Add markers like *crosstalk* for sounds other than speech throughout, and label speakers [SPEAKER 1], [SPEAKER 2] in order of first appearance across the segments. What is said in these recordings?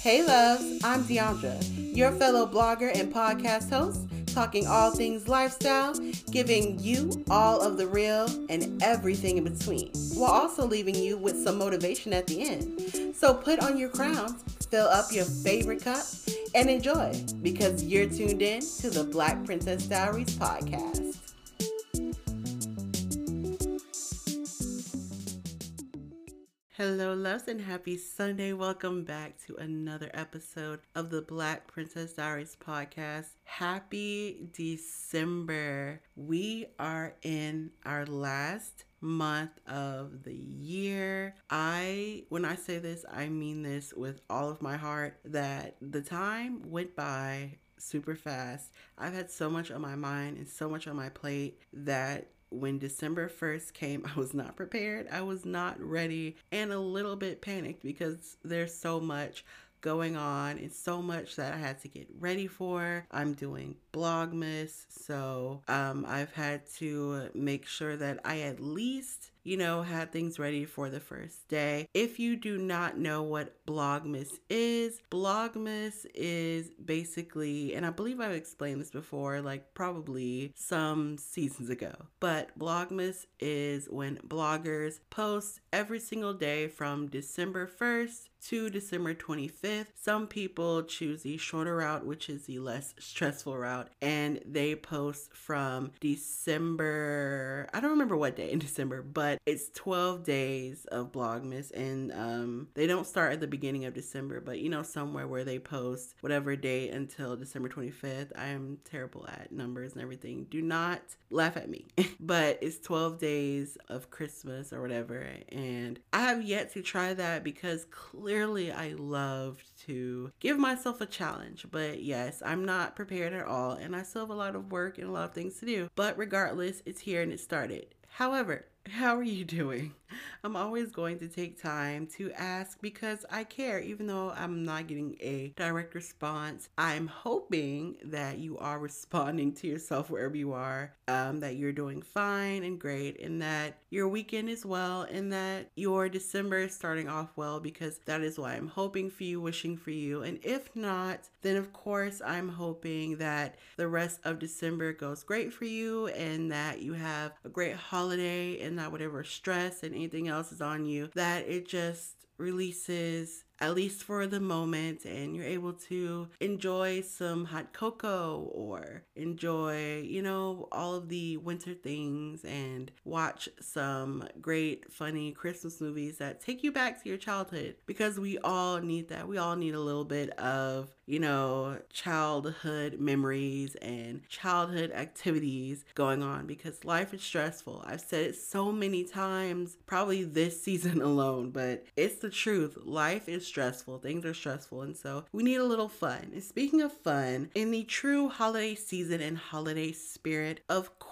[SPEAKER 1] Hey loves, I'm Deandra, your fellow blogger and podcast host, talking all things lifestyle, giving you all of the real and everything in between, while also leaving you with some motivation at the end. So put on your crowns, fill up your favorite cup, and enjoy because you're tuned in to the Black Princess Diaries podcast. Hello, loves, and happy Sunday. Welcome back to another episode of the Black Princess Diaries podcast. Happy December. We are in our last month of the year. I, when I say this, I mean this with all of my heart that the time went by super fast. I've had so much on my mind and so much on my plate that when December 1st came, *laughs* I was not prepared. I was not ready and a little bit panicked because there's so much going on and so much that I had to get ready for. I'm doing Blogmas, so um, I've had to make sure that I at least you know, had things ready for the first day. If you do not know what Blogmas is, Blogmas is basically, and I believe I've explained this before, like probably some seasons ago, but Blogmas is when bloggers post every single day from December 1st to December 25th. Some people choose the shorter route, which is the less stressful route, and they post from December, I don't remember what day in December, but it's 12 days of Blogmas, and um, they don't start at the beginning of December, but you know, somewhere where they post whatever date until December 25th. I am terrible at numbers and everything. Do not laugh at me, *laughs* but it's 12 days of Christmas or whatever, and I have yet to try that because clearly I loved to give myself a challenge. But yes, I'm not prepared at all, and I still have a lot of work and a lot of things to do. But regardless, it's here and it started. However, how are you doing? I'm always going to take time to ask because I care, even though I'm not getting a direct response. I'm hoping that you are responding to yourself wherever you are, um, that you're doing fine and great, and that your weekend is well, and that your December is starting off well because that is why I'm hoping for you, wishing for you. And if not, then of course, I'm hoping that the rest of December goes great for you and that you have a great holiday and that whatever stress and anything else is on you, that it just releases at least for the moment, and you're able to enjoy some hot cocoa or enjoy, you know, all of the winter things and watch some great, funny Christmas movies that take you back to your childhood because we all need that. We all need a little bit of, you know, childhood memories and childhood activities going on because life is stressful. I've said it so many times, probably this *laughs* season alone, but it's the truth. Life is stressful. Things are stressful. And so we need a little fun. And speaking of fun, in the true holiday season and holiday spirit, of course,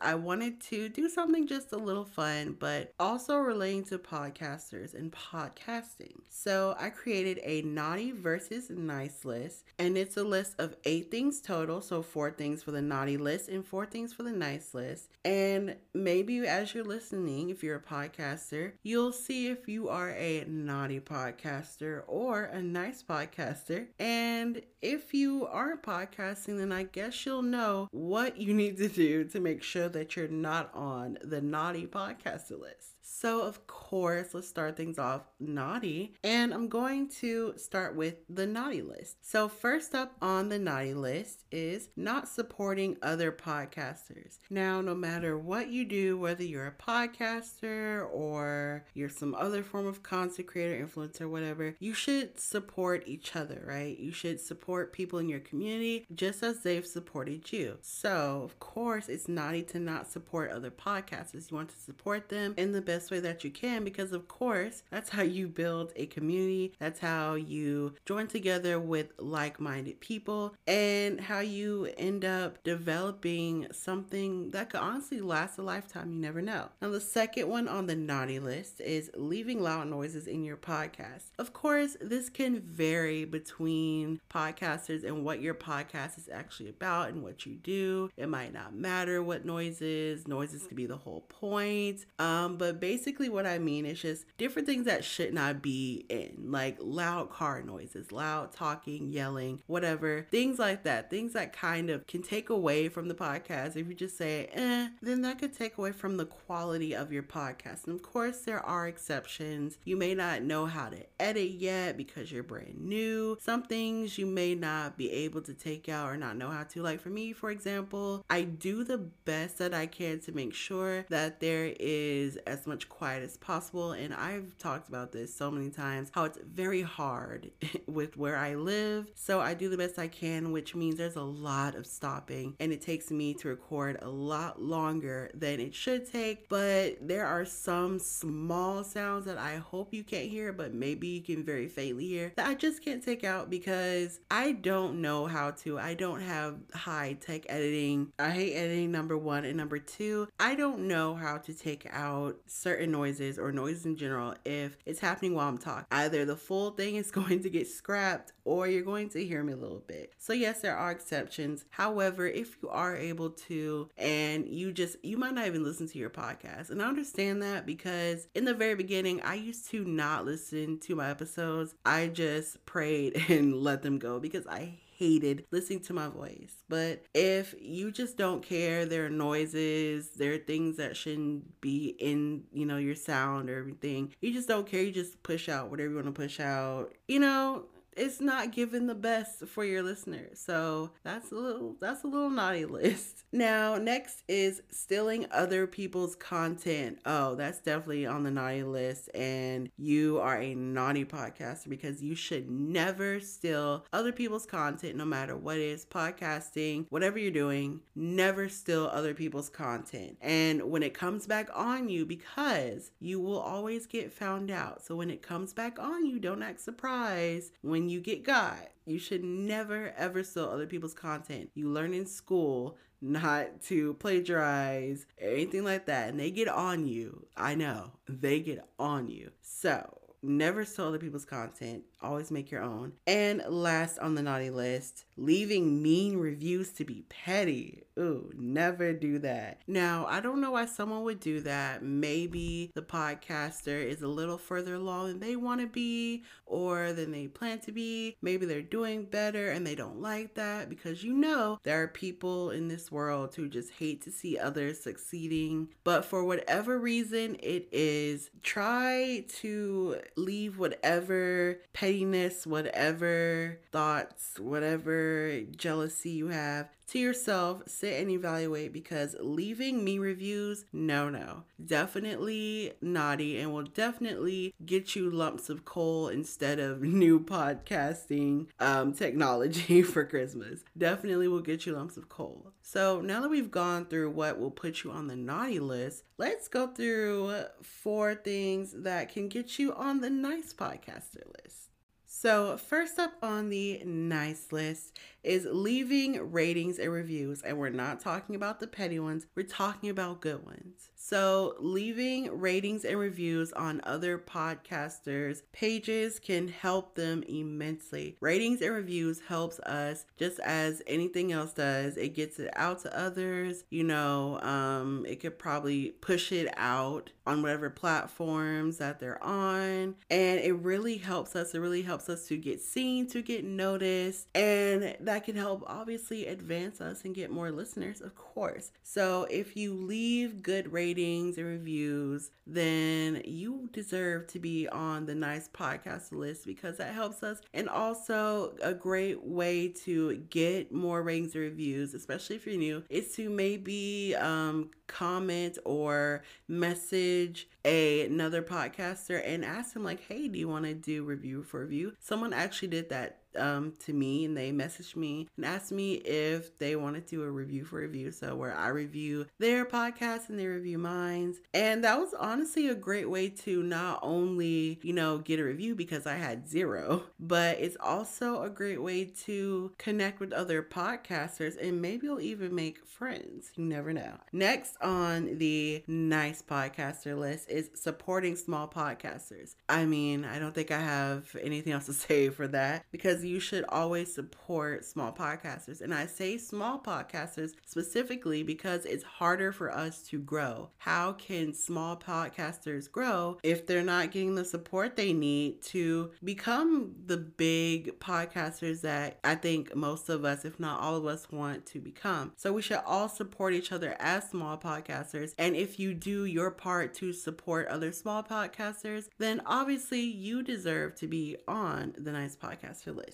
[SPEAKER 1] I wanted to do something just a little fun, but also relating to podcasters and podcasting. So I created a naughty versus nice list, and it's a list of eight things total. So four things for the naughty list and four things for the nice list. And maybe as you're listening, if you're a podcaster, you'll see if you are a naughty podcaster podcaster or a nice podcaster. And if you aren't podcasting, then I guess you'll know what you need to do to make sure that you're not on the naughty podcaster list. So, of course, let's start things off naughty. And I'm going to start with the naughty list. So, first up on the naughty list is not supporting other podcasters. Now, no matter what you do, whether you're a podcaster or you're some other form of content creator, influencer, whatever, you should support each other, right? You should support people in your community just as they've supported you. So, of course, it's naughty to not support other podcasters. You want to support them in the best way that you can because, of course, that's how you build a community. That's how you join together with like minded people and how you end up developing something that could honestly last a lifetime. You never know. Now, the second one on the naughty list is leaving loud noises in your podcast. Of course, this can vary between podcasters and what your podcast is actually about and what you do. It might not matter what noise is. Noises could be the whole point. Um, but basically, what I mean is just different things that should not be in, like loud car noises, loud talking, yelling, whatever, things like that. Things that kind of can take away from the podcast. If you just say, eh, then that could take away from the quality of your podcast. And of course, there are exceptions. You may not know how to edit yet because you're brand new. Some things you may not be able to take out or not know how to. Like for me, for example, I do the best that I can to make sure that there is as much quiet as possible. And I've talked about this so many times how it's very hard *laughs* with where I live. So I do the best I can, which means there's a lot of stopping and it takes me to record a lot longer than it should take. But there are some small sounds that I hope you can't hear, but maybe you can very faintly hear that I just can't take out because I don't know how to. I don't have high tech editing. I hate editing, number one. And number two, I don't know how to take out certain noises or noise in general if it's happening while I'm talking. Either the full thing is *laughs* going to get scrapped or you're going to hear me a little bit. So, yes, there are exceptions. However, if you are able to and you just, you might not even listen to your podcast. And I understand that because in the very beginning, I used to not listen to my episodes. I just prayed *laughs* and let them go because I hated listening to my voice. But if you just don't care, there are noises, there are things that shouldn't be in, you know, your sound or everything. You just don't care. You just push out whatever you want to push out. You know, it's not giving the best for your listeners. So that's a little that's a little naughty *laughs* list. Now, next is stealing other people's content. Oh, that's definitely on the naughty list and you are a naughty podcaster because you should never steal other people's content no matter what it is, podcasting, whatever you're doing, never steal other people's content. And when it comes back on you because you will always get found out. So when it comes back on you, don't act surprised you get God. You should never ever steal other people's content. You learn in school not to plagiarize or anything like that. And they get on you. I know. They get on you. So never steal other people's content. Always make your own. And last on the naughty list, leaving mean reviews to be petty. Ooh, never do that. Now, I don't know why someone would do that. Maybe the podcaster is a little further along than they want to be or than they plan to be. Maybe they're doing better and they don't like that because you know there are people in this world who just hate to see others succeeding. But for whatever reason it is, try to leave whatever pettiness, whatever thoughts, whatever jealousy you have to yourself, sit and evaluate because leaving me reviews, no, no. Definitely naughty and will definitely get you lumps of coal instead of *laughs* new podcasting um, technology *laughs* for Christmas. Definitely will get you lumps of coal. So now that we've gone through what will put you on the naughty list, let's go through four things that can get you on the nice podcaster list. So, first up on the nice list is leaving ratings and reviews. And we're not talking about the petty ones, we're talking about good ones. So, leaving ratings and reviews on other podcasters' pages can help them immensely. Ratings and reviews helps us just as anything else does. It gets it out to others. You know, um, it could probably push it out on whatever platforms that they're on. And it really helps us. It really helps us to get seen, to get noticed. And that can help obviously advance us and get more listeners, of course. So if you leave good ratings, and reviews, then you deserve to be on the nice podcast list because that helps us. And also, a great way to get more ratings and reviews, especially if you're new, is to maybe um, comment or message a, another podcaster and ask them, like, hey, do you want to do review for review? Someone actually did that um, to me and they messaged me and asked me if they wanted to do a review for review. So where I review their podcast and they review mine. And that was honestly a great way to not only, you know, get a review because I had zero, but it's also a great way to connect with other podcasters and maybe you'll even make friends. You never know. Next on the nice podcaster list is supporting small podcasters. I mean, I don't think I have anything else to *laughs* say for that because you should always support small podcasters. And I say small podcasters specifically because it's harder for us to grow. How can small podcasters grow if they're not getting the support they need to become the big podcasters that I think most of us, if not all of us, want to become? So we should all support each other as small podcasters. And if you do your part to support other small podcasters, then obviously you deserve to be on the Nice Podcaster list.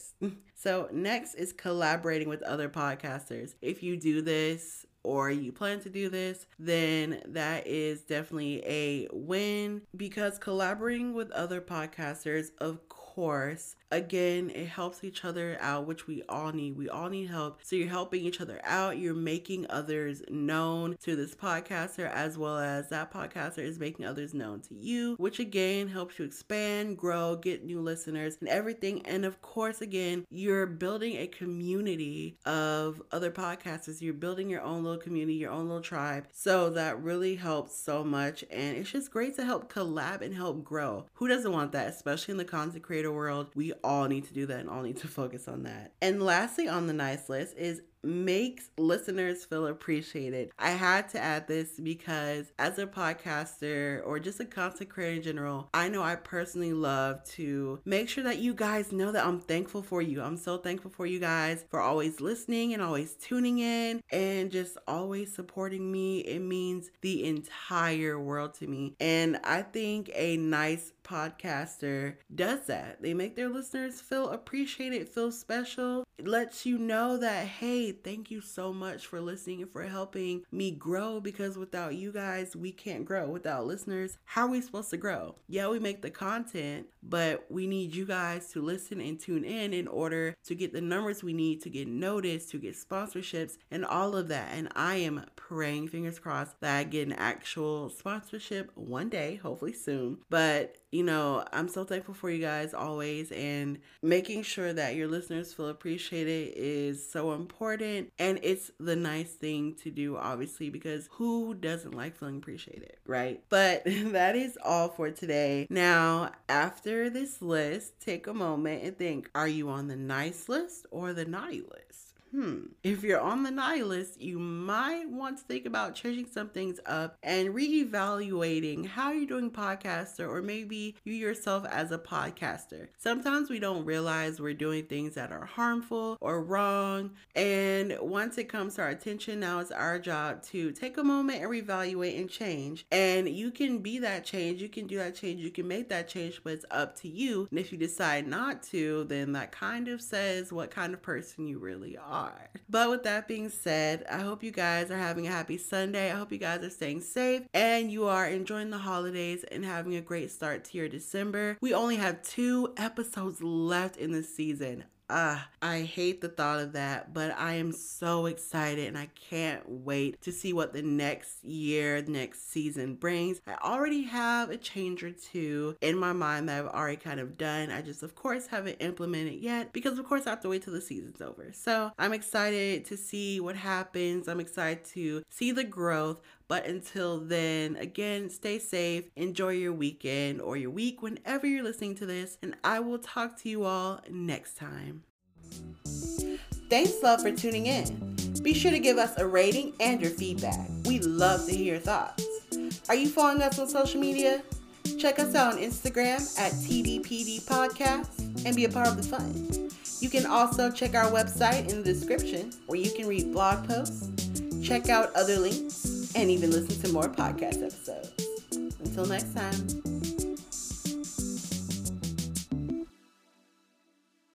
[SPEAKER 1] So, next is collaborating with other podcasters. If you do this, or you plan to do this, then that is definitely a win because collaborating with other podcasters, of course, again, it helps each other out, which we all need. We all need help. So you're helping each other out. You're making others known to this podcaster as well as that podcaster is making others known to you, which again helps you expand, grow, get new listeners and everything. And of course, again, you're building a community of other podcasters. You're building your own little community, your own little tribe. So that really helps so much. And it's just great to help collab and help grow. Who doesn't want that, especially in the content creator world? We all need to do that and all need to focus on that. And lastly, on the nice list is makes listeners feel appreciated. I had to add this because as a podcaster or just a content creator in general, I know I personally love to make sure that you guys know that I'm thankful for you. I'm so thankful for you guys for always listening and always tuning in and just always supporting me. It means the entire world to me. And I think a nice podcaster does that. They make their listeners feel appreciated, feel special. Lets you know that, hey, thank you so much for listening and for helping me grow because without you guys, we can't grow. Without listeners, how are we supposed to grow? Yeah, we make the content, but we need you guys to listen and tune in in order to get the numbers we need to get noticed, to get sponsorships, and all of that. And I am praying, fingers crossed, that I get an actual sponsorship one day, hopefully soon. But you know, I'm so thankful for you guys always, and making sure that your listeners feel appreciated is so important. And it's the nice thing to do, obviously, because who doesn't like feeling appreciated, right? But *laughs* that is all for today. Now, after this list, take a moment and think are you on the nice list or the naughty list? Hmm, if you're on the naughty list, you might want to think about changing some things up and reevaluating how you're doing podcaster or maybe you yourself as a podcaster. Sometimes we don't realize we're doing things that are harmful or wrong. And once it comes to our attention, now it's our job to take a moment and reevaluate and change. And you can be that change, you can do that change, you can make that change, but it's up to you. And if you decide not to, then that kind of says what kind of person you really are are. But with that being said, I hope you guys are having a happy Sunday. I hope you guys are staying safe and you are enjoying the holidays and having a great start to your December. We only have two episodes left in this season. Ah, uh, I hate the thought of that, but I am so excited and I can't wait to see what the next year, next season brings. I already have a change or two in my mind that I've already kind of done. I just, of course, haven't implemented yet because, of course, I have to wait till the season's over. So I'm excited to see what happens. I'm excited to see the growth. But until then, again, stay safe, enjoy your weekend or your week whenever you're listening to this, and I will talk to you all next time. Thanks, love, for tuning in. Be sure to give us a rating and your feedback. We love to hear your thoughts. Are you following us on social media? Check us out on Instagram at TBPD Podcast and be a part of the fun. You can also check our website in the description where you can read blog posts, check out other links, and even listen to more podcast episodes. Until next time.